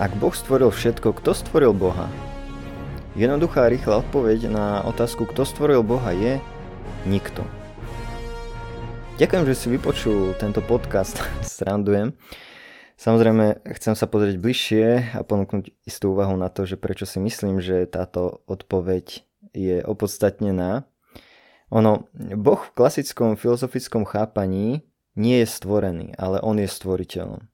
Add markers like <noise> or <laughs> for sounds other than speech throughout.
Ak Boh stvoril všetko, kto stvoril Boha? Jednoduchá a rýchla odpoveď na otázku, kto stvoril Boha je nikto. Ďakujem, že si vypočul tento podcast, <laughs> srandujem. Samozrejme, chcem sa pozrieť bližšie a ponúknuť istú úvahu na to, že prečo si myslím, že táto odpoveď je opodstatnená. Ono, Boh v klasickom filozofickom chápaní nie je stvorený, ale on je stvoriteľom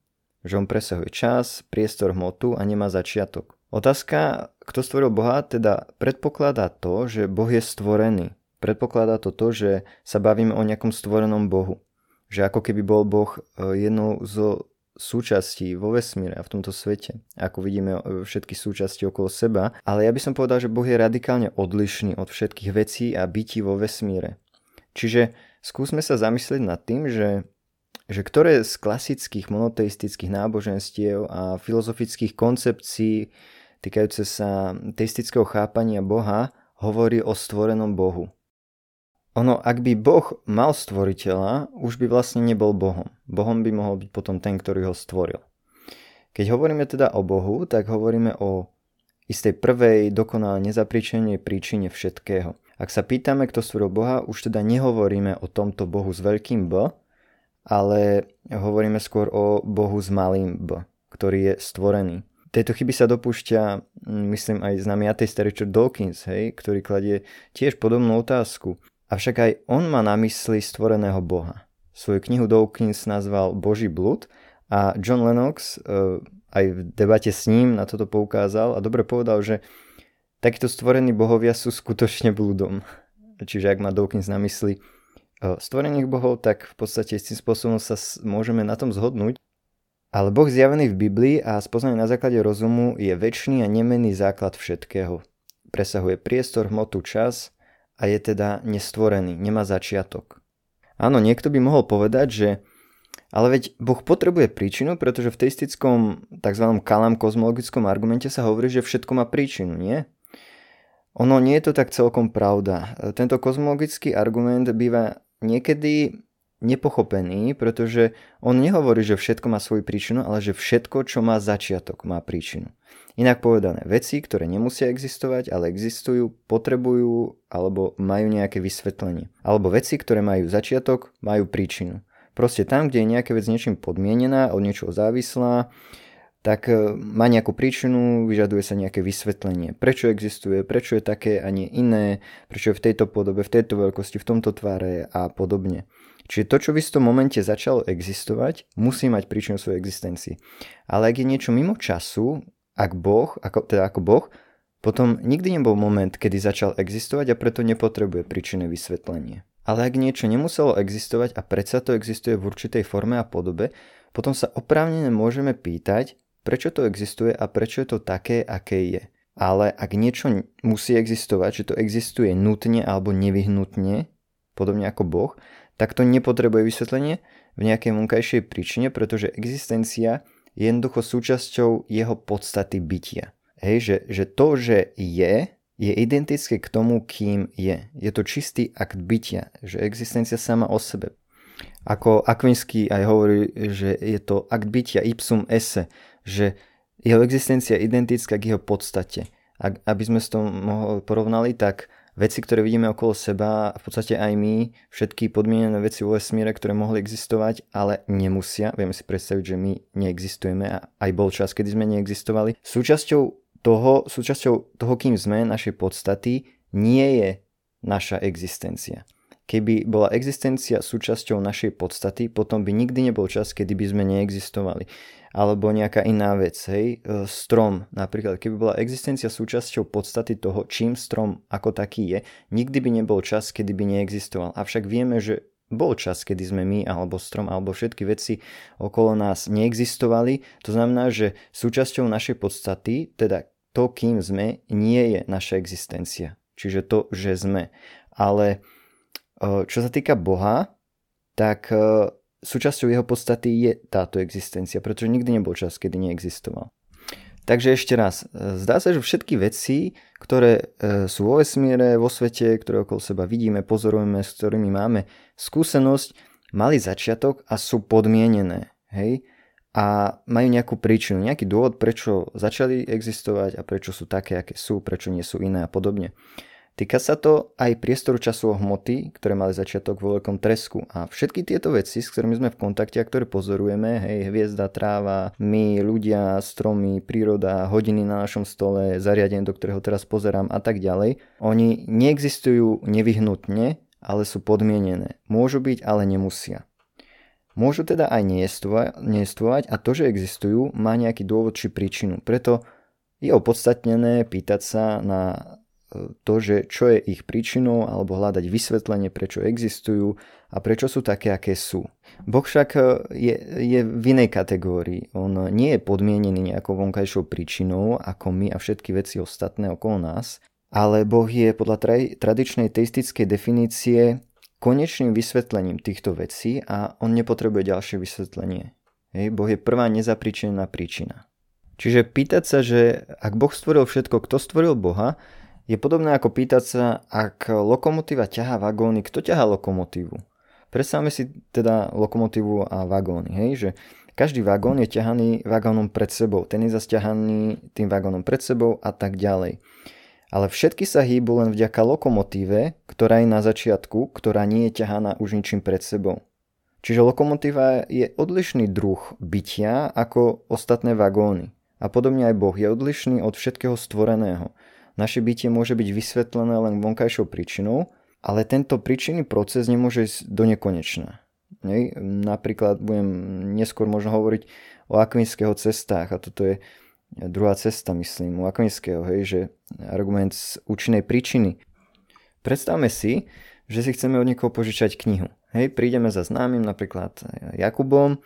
že on presahuje čas, priestor, hmotu a nemá začiatok. Otázka, kto stvoril Boha, teda predpokladá to, že Boh je stvorený. Predpokladá to to, že sa bavíme o nejakom stvorenom Bohu. Že ako keby bol Boh e, jednou zo súčastí vo vesmíre a v tomto svete, ako vidíme e, všetky súčasti okolo seba, ale ja by som povedal, že Boh je radikálne odlišný od všetkých vecí a bytí vo vesmíre. Čiže skúsme sa zamyslieť nad tým, že že ktoré z klasických monoteistických náboženstiev a filozofických koncepcií týkajúce sa teistického chápania Boha hovorí o stvorenom Bohu. Ono, ak by Boh mal stvoriteľa, už by vlastne nebol Bohom. Bohom by mohol byť potom ten, ktorý ho stvoril. Keď hovoríme teda o Bohu, tak hovoríme o istej prvej dokonale nezapričenej príčine všetkého. Ak sa pýtame, kto stvoril Boha, už teda nehovoríme o tomto Bohu s veľkým B, ale hovoríme skôr o Bohu s malým B, ktorý je stvorený. Tejto chyby sa dopúšťa, myslím, aj známy ateista Richard Dawkins, hej, ktorý kladie tiež podobnú otázku. Avšak aj on má na mysli stvoreného Boha. Svoju knihu Dawkins nazval Boží blud a John Lennox e, aj v debate s ním na toto poukázal a dobre povedal, že takíto stvorení bohovia sú skutočne blúdom. Čiže ak má Dawkins na mysli stvorených bohov, tak v podstate s tým spôsobom sa môžeme na tom zhodnúť. Ale Boh zjavený v Biblii a spoznaný na základe rozumu je väčší a nemenný základ všetkého. Presahuje priestor, hmotu, čas a je teda nestvorený, nemá začiatok. Áno, niekto by mohol povedať, že ale veď Boh potrebuje príčinu, pretože v teistickom tzv. kalam kozmologickom argumente sa hovorí, že všetko má príčinu, nie? Ono nie je to tak celkom pravda. Tento kozmologický argument býva niekedy nepochopený, pretože on nehovorí, že všetko má svoju príčinu, ale že všetko, čo má začiatok, má príčinu. Inak povedané, veci, ktoré nemusia existovať, ale existujú, potrebujú alebo majú nejaké vysvetlenie. Alebo veci, ktoré majú začiatok, majú príčinu. Proste tam, kde je nejaká vec niečím podmienená, od niečoho závislá, tak e, má nejakú príčinu, vyžaduje sa nejaké vysvetlenie. Prečo existuje, prečo je také a nie iné, prečo je v tejto podobe, v tejto veľkosti, v tomto tvare a podobne. Čiže to, čo v istom momente začalo existovať, musí mať príčinu svojej existencii. Ale ak je niečo mimo času, ak Boh, ako, teda ako Boh, potom nikdy nebol moment, kedy začal existovať a preto nepotrebuje príčinné vysvetlenie. Ale ak niečo nemuselo existovať a predsa to existuje v určitej forme a podobe, potom sa oprávnene môžeme pýtať, prečo to existuje a prečo je to také, aké je. Ale ak niečo musí existovať, že to existuje nutne alebo nevyhnutne, podobne ako Boh, tak to nepotrebuje vysvetlenie v nejakej vonkajšej príčine, pretože existencia je jednoducho súčasťou jeho podstaty bytia. Hej, že, že to, že je, je identické k tomu, kým je. Je to čistý akt bytia, že existencia sama o sebe. Ako Akvinsky aj hovorí, že je to akt bytia ipsum esse, že jeho existencia je identická k jeho podstate. Ak, aby sme s tom porovnali, tak veci, ktoré vidíme okolo seba, v podstate aj my, všetky podmienené veci vo vesmíre, ktoré mohli existovať, ale nemusia. Vieme si predstaviť, že my neexistujeme a aj bol čas, kedy sme neexistovali. Súčasťou toho, súčasťou toho, kým sme, našej podstaty, nie je naša existencia. Keby bola existencia súčasťou našej podstaty, potom by nikdy nebol čas, kedy by sme neexistovali. Alebo nejaká iná vec, hej, e, strom napríklad. Keby bola existencia súčasťou podstaty toho, čím strom ako taký je, nikdy by nebol čas, kedy by neexistoval. Avšak vieme, že bol čas, kedy sme my, alebo strom, alebo všetky veci okolo nás neexistovali. To znamená, že súčasťou našej podstaty, teda to, kým sme, nie je naša existencia. Čiže to, že sme. Ale čo sa týka Boha, tak súčasťou jeho podstaty je táto existencia, pretože nikdy nebol čas, kedy neexistoval. Takže ešte raz, zdá sa, že všetky veci, ktoré sú vo vesmíre, vo svete, ktoré okolo seba vidíme, pozorujeme, s ktorými máme skúsenosť, mali začiatok a sú podmienené. Hej? a majú nejakú príčinu, nejaký dôvod, prečo začali existovať a prečo sú také, aké sú, prečo nie sú iné a podobne. Týka sa to aj priestoru času hmoty, ktoré mali začiatok vo veľkom tresku. A všetky tieto veci, s ktorými sme v kontakte a ktoré pozorujeme, hej, hviezda, tráva, my, ľudia, stromy, príroda, hodiny na našom stole, zariadenie, do ktorého teraz pozerám a tak ďalej, oni neexistujú nevyhnutne, ale sú podmienené. Môžu byť, ale nemusia. Môžu teda aj nejestvovať a to, že existujú, má nejaký dôvod či príčinu. Preto je opodstatnené pýtať sa na to, že čo je ich príčinou alebo hľadať vysvetlenie, prečo existujú a prečo sú také, aké sú. Boh však e, je, je v inej kategórii. On nie je podmienený nejakou vonkajšou príčinou ako my a všetky veci ostatné okolo nás, ale Boh je podľa tradičnej teistickej definície konečným vysvetlením týchto vecí a on nepotrebuje ďalšie vysvetlenie. Hej, boh je prvá nezapričená príčina. Čiže pýtať sa, že ak Boh stvoril všetko, kto stvoril Boha, je podobné ako pýtať sa, ak lokomotíva ťahá vagóny, kto ťahá lokomotívu. Predstavme si teda lokomotívu a vagóny, hej, že každý vagón je ťahaný vagónom pred sebou, ten je zasťahaný tým vagónom pred sebou a tak ďalej ale všetky sa hýbu len vďaka lokomotíve, ktorá je na začiatku, ktorá nie je ťahaná už ničím pred sebou. Čiže lokomotíva je odlišný druh bytia ako ostatné vagóny. A podobne aj Boh je odlišný od všetkého stvoreného. Naše bytie môže byť vysvetlené len vonkajšou príčinou, ale tento príčinný proces nemôže ísť do nekonečna. Napríklad budem neskôr možno hovoriť o akvinského cestách a toto je druhá cesta, myslím, u Akvinského, hej, že argument z účinnej príčiny. Predstavme si, že si chceme od niekoho požičať knihu. Hej, prídeme za známym, napríklad Jakubom,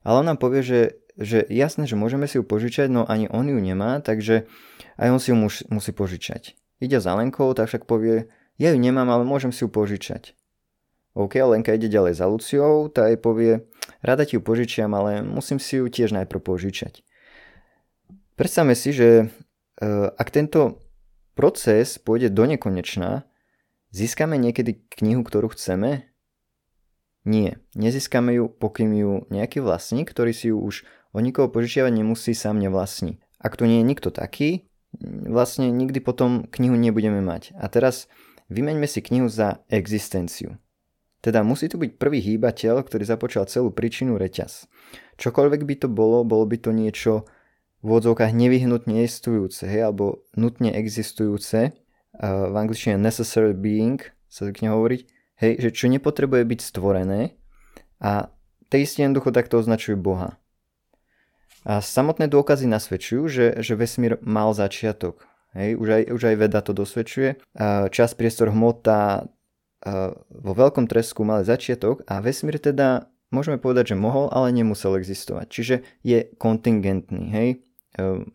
ale on nám povie, že, že jasné, že môžeme si ju požičať, no ani on ju nemá, takže aj on si ju mus, musí požičať. Ide za Lenkou, tak však povie, ja ju nemám, ale môžem si ju požičať. OK, Lenka ide ďalej za Luciou, tá jej povie, rada ti ju požičiam, ale musím si ju tiež najprv požičať. Predstavme si, že e, ak tento proces pôjde do nekonečná, získame niekedy knihu, ktorú chceme? Nie, nezískame ju, pokým ju nejaký vlastník, ktorý si ju už od nikoho požičiavať nemusí, sám nevlastní. Ak tu nie je nikto taký, vlastne nikdy potom knihu nebudeme mať. A teraz vymeňme si knihu za existenciu. Teda musí tu byť prvý hýbateľ, ktorý započal celú príčinu reťaz. Čokoľvek by to bolo, bolo by to niečo v odzvukách nevyhnutne existujúce, hej, alebo nutne existujúce, v angličtine necessary being sa zvykne hovoriť, hej, že čo nepotrebuje byť stvorené a teisti jednoducho takto označujú Boha. A samotné dôkazy nasvedčujú, že, že vesmír mal začiatok. Hej, už, aj, už aj veda to dosvedčuje. Čas, priestor, hmota vo veľkom tresku mali začiatok a vesmír teda môžeme povedať, že mohol, ale nemusel existovať. Čiže je kontingentný. Hej? Ehm,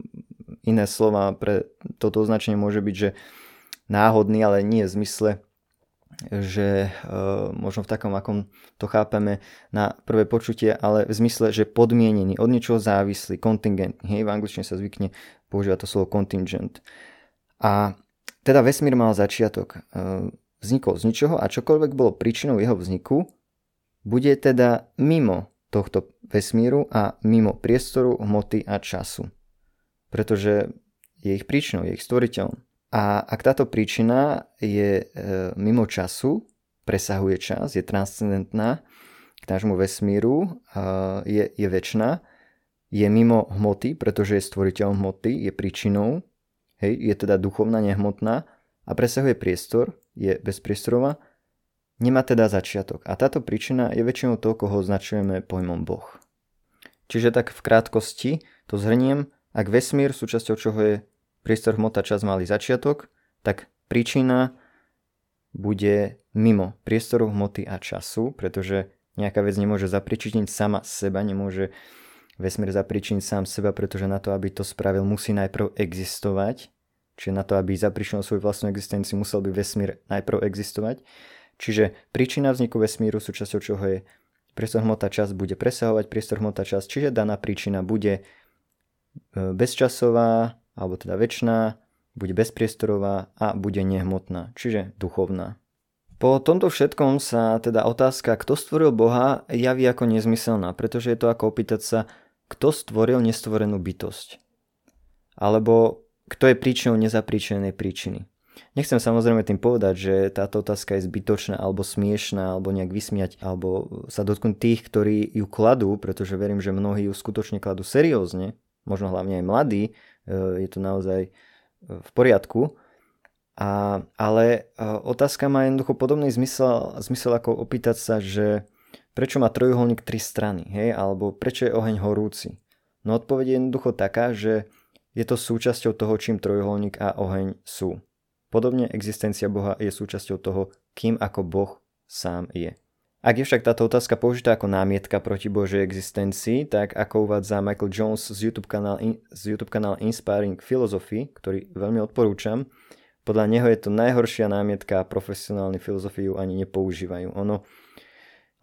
iné slova pre toto označenie môže byť, že náhodný, ale nie v zmysle, že uh, možno v takom, akom to chápeme na prvé počutie, ale v zmysle, že podmienený, od niečoho závislý, kontingentný. Hej, v angličtine sa zvykne používať to slovo contingent. A teda vesmír mal začiatok. Uh, vznikol z ničoho a čokoľvek bolo príčinou jeho vzniku, bude teda mimo tohto vesmíru a mimo priestoru, hmoty a času pretože je ich príčinou, je ich stvoriteľom. A ak táto príčina je e, mimo času, presahuje čas, je transcendentná k nášmu vesmíru, e, je, je väčšiná, je mimo hmoty, pretože je stvoriteľom hmoty, je príčinou, hej, je teda duchovná, nehmotná a presahuje priestor, je bezpriestorová, nemá teda začiatok. A táto príčina je väčšinou to, koho označujeme pojmom Boh. Čiže tak v krátkosti to zhrniem, ak vesmír, súčasťou čoho je priestor hmota čas malý začiatok, tak príčina bude mimo priestoru hmoty a času, pretože nejaká vec nemôže zapričiniť sama seba, nemôže vesmír zapričiniť sám seba, pretože na to, aby to spravil, musí najprv existovať. Čiže na to, aby zapričinil svoju vlastnú existenciu, musel by vesmír najprv existovať. Čiže príčina vzniku vesmíru, súčasťou čoho je priestor hmota čas, bude presahovať priestor hmota čas, čiže daná príčina bude E, bezčasová, alebo teda väčšiná, bude bezpriestorová a bude nehmotná, čiže duchovná. Po tomto všetkom sa teda otázka, kto stvoril Boha, javí ako nezmyselná, pretože je to ako opýtať sa, kto stvoril nestvorenú bytosť? Alebo kto je príčinou nezapríčenej príčiny? Nechcem samozrejme tým povedať, že táto otázka je zbytočná alebo smiešná alebo nejak vysmiať alebo sa dotknúť tých, ktorí ju kladú, pretože verím, že mnohí ju skutočne kladú seriózne, možno hlavne aj mladí, je to naozaj e, v poriadku. A, ale e, otázka má jednoducho podobný zmysel, zmysel ako opýtať sa, že prečo má trojuholník tri strany, hej, alebo prečo je oheň horúci. No odpoveď je jednoducho taká, že je to súčasťou toho, čím trojuholník a oheň sú. Podobne existencia Boha je súčasťou toho, kým ako Boh sám je. Ak je však táto otázka použitá ako námietka proti Božej existencii, tak ako uvádza Michael Jones z YouTube kanál, z YouTube kanál Inspiring Philosophy, ktorý veľmi odporúčam, podľa neho je to najhoršia námietka a profesionálni filozofiu ani nepoužívajú. Ono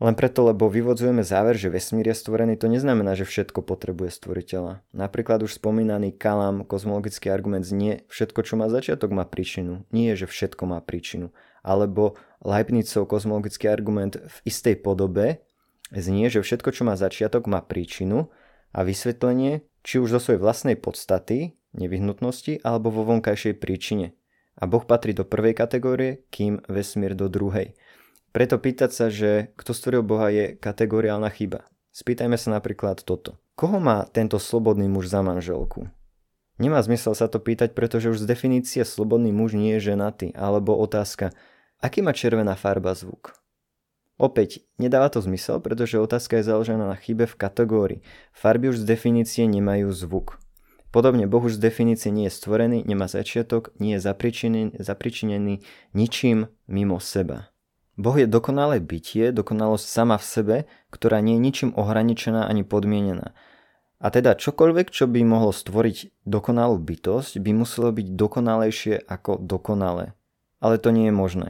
len preto, lebo vyvodzujeme záver, že vesmír je stvorený, to neznamená, že všetko potrebuje stvoriteľa. Napríklad už spomínaný Kalam, kozmologický argument znie, všetko, čo má začiatok, má príčinu. Nie, že všetko má príčinu. Alebo Leibnizov kozmologický argument v istej podobe znie, že všetko, čo má začiatok, má príčinu a vysvetlenie, či už zo svojej vlastnej podstaty, nevyhnutnosti, alebo vo vonkajšej príčine. A Boh patrí do prvej kategórie, kým vesmír do druhej. Preto pýtať sa, že kto stvoril Boha je kategoriálna chyba. Spýtajme sa napríklad toto. Koho má tento slobodný muž za manželku? Nemá zmysel sa to pýtať, pretože už z definície slobodný muž nie je ženatý. Alebo otázka, aký má červená farba zvuk? Opäť, nedáva to zmysel, pretože otázka je založená na chybe v kategórii. Farby už z definície nemajú zvuk. Podobne Boh už z definície nie je stvorený, nemá začiatok, nie je zapričinený, zapričinený ničím mimo seba. Boh je dokonalé bytie, dokonalosť sama v sebe, ktorá nie je ničím ohraničená ani podmienená. A teda čokoľvek, čo by mohlo stvoriť dokonalú bytosť, by muselo byť dokonalejšie ako dokonalé. Ale to nie je možné.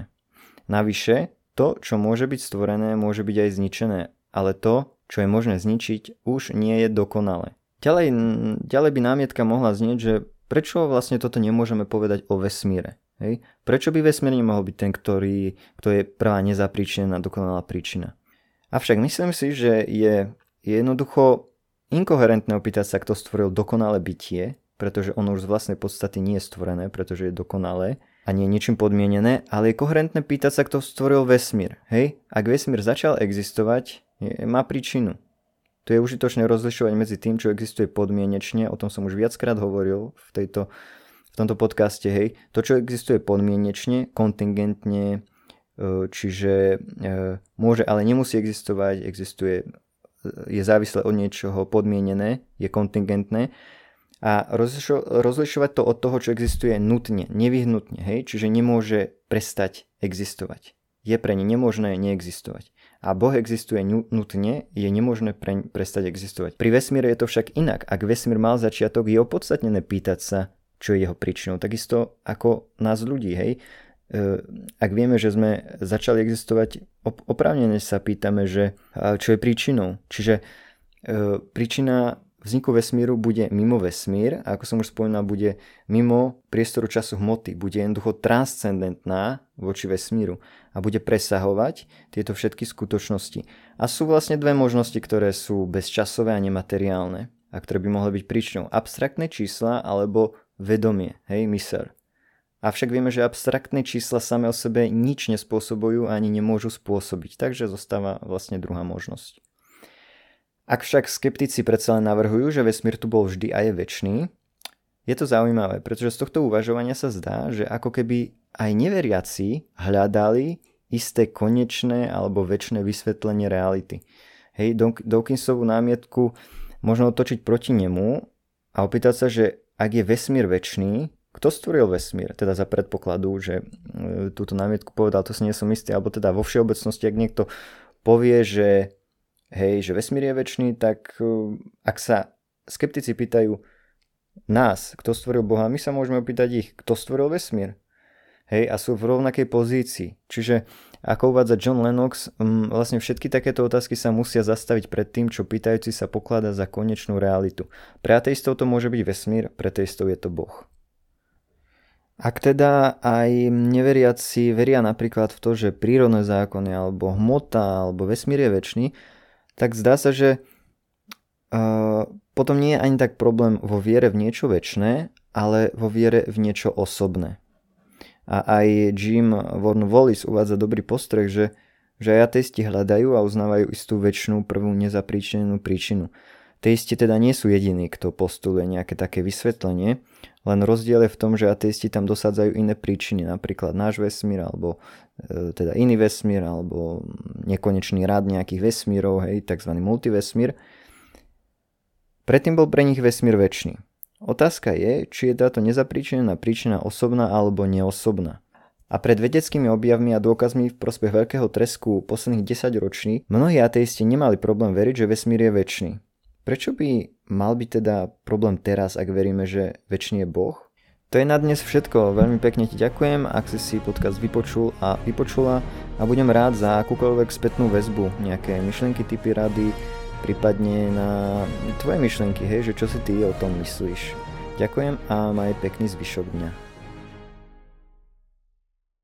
Navyše, to, čo môže byť stvorené, môže byť aj zničené, ale to, čo je možné zničiť, už nie je dokonalé. Ďalej, ďalej by námietka mohla znieť, že prečo vlastne toto nemôžeme povedať o vesmíre. Hej? Prečo by vesmír nemohol byť ten, ktorý, kto je prvá nezapríčená dokonalá príčina? Avšak myslím si, že je jednoducho inkoherentné opýtať sa, kto stvoril dokonalé bytie, pretože ono už z vlastnej podstaty nie je stvorené, pretože je dokonalé a nie je ničím podmienené, ale je koherentné pýtať sa, kto stvoril vesmír. Hej? Ak vesmír začal existovať, je, má príčinu. Tu je užitočné rozlišovať medzi tým, čo existuje podmienečne, o tom som už viackrát hovoril v tejto v tomto podcaste, hej, to, čo existuje podmienečne, kontingentne, e, čiže e, môže, ale nemusí existovať, existuje, je závislé od niečoho podmienené, je kontingentné a rozlišovať to od toho, čo existuje nutne, nevyhnutne, hej, čiže nemôže prestať existovať. Je pre ne nemožné neexistovať. A Boh existuje nutne, je nemožné pre, prestať existovať. Pri vesmíre je to však inak. Ak vesmír mal začiatok, je opodstatnené pýtať sa, čo je jeho príčinou. Takisto ako nás ľudí, hej. E, ak vieme, že sme začali existovať, oprávnene sa pýtame, že čo je príčinou. Čiže e, príčina vzniku vesmíru bude mimo vesmír a ako som už spomínal, bude mimo priestoru času hmoty, bude jednoducho transcendentná voči vesmíru a bude presahovať tieto všetky skutočnosti. A sú vlastne dve možnosti, ktoré sú bezčasové a nemateriálne a ktoré by mohli byť príčinou. Abstraktné čísla alebo vedomie, hej, mysel. Avšak vieme, že abstraktné čísla same o sebe nič nespôsobujú ani nemôžu spôsobiť, takže zostáva vlastne druhá možnosť. Ak však skeptici predsa len navrhujú, že vesmír tu bol vždy a je väčší, je to zaujímavé, pretože z tohto uvažovania sa zdá, že ako keby aj neveriaci hľadali isté konečné alebo väčšie vysvetlenie reality. Hej, Dawkinsovú námietku možno otočiť proti nemu a opýtať sa, že ak je vesmír väčší, kto stvoril vesmír? Teda za predpokladu, že e, túto námietku povedal, to si nie som istý, alebo teda vo všeobecnosti, ak niekto povie, že hej, že vesmír je väčší, tak e, ak sa skeptici pýtajú nás, kto stvoril Boha, my sa môžeme opýtať ich, kto stvoril vesmír. Hej, a sú v rovnakej pozícii. Čiže ako uvádza John Lennox, vlastne všetky takéto otázky sa musia zastaviť pred tým, čo pýtajúci sa poklada za konečnú realitu. Pre ateistov to môže byť vesmír, pre teistov je to Boh. Ak teda aj neveriaci veria napríklad v to, že prírodné zákony alebo hmota alebo vesmír je väčší, tak zdá sa, že uh, potom nie je ani tak problém vo viere v niečo väčšné, ale vo viere v niečo osobné. A aj Jim Warren Wallis uvádza dobrý postreh, že, že aj ateisti hľadajú a uznávajú istú väčšinu prvú nezapríčinenú príčinu. Teisti teda nie sú jediní, kto postuluje nejaké také vysvetlenie, len rozdiel je v tom, že ateisti tam dosadzajú iné príčiny, napríklad náš vesmír, alebo e, teda iný vesmír, alebo nekonečný rád nejakých vesmírov, hej, tzv. multivesmír. Predtým bol pre nich vesmír väčší. Otázka je, či je táto nezapríčinená príčina osobná alebo neosobná. A pred vedeckými objavmi a dôkazmi v prospech veľkého tresku posledných 10 roční mnohí ateisti nemali problém veriť, že vesmír je väčší. Prečo by mal byť teda problém teraz, ak veríme, že väčší je Boh? To je na dnes všetko. Veľmi pekne ti ďakujem, ak si si podcast vypočul a vypočula a budem rád za akúkoľvek spätnú väzbu, nejaké myšlienky, typy rady, prípadne na tvoje myšlenky, hej, že čo si ty o tom myslíš. Ďakujem a maj pekný zvyšok dňa.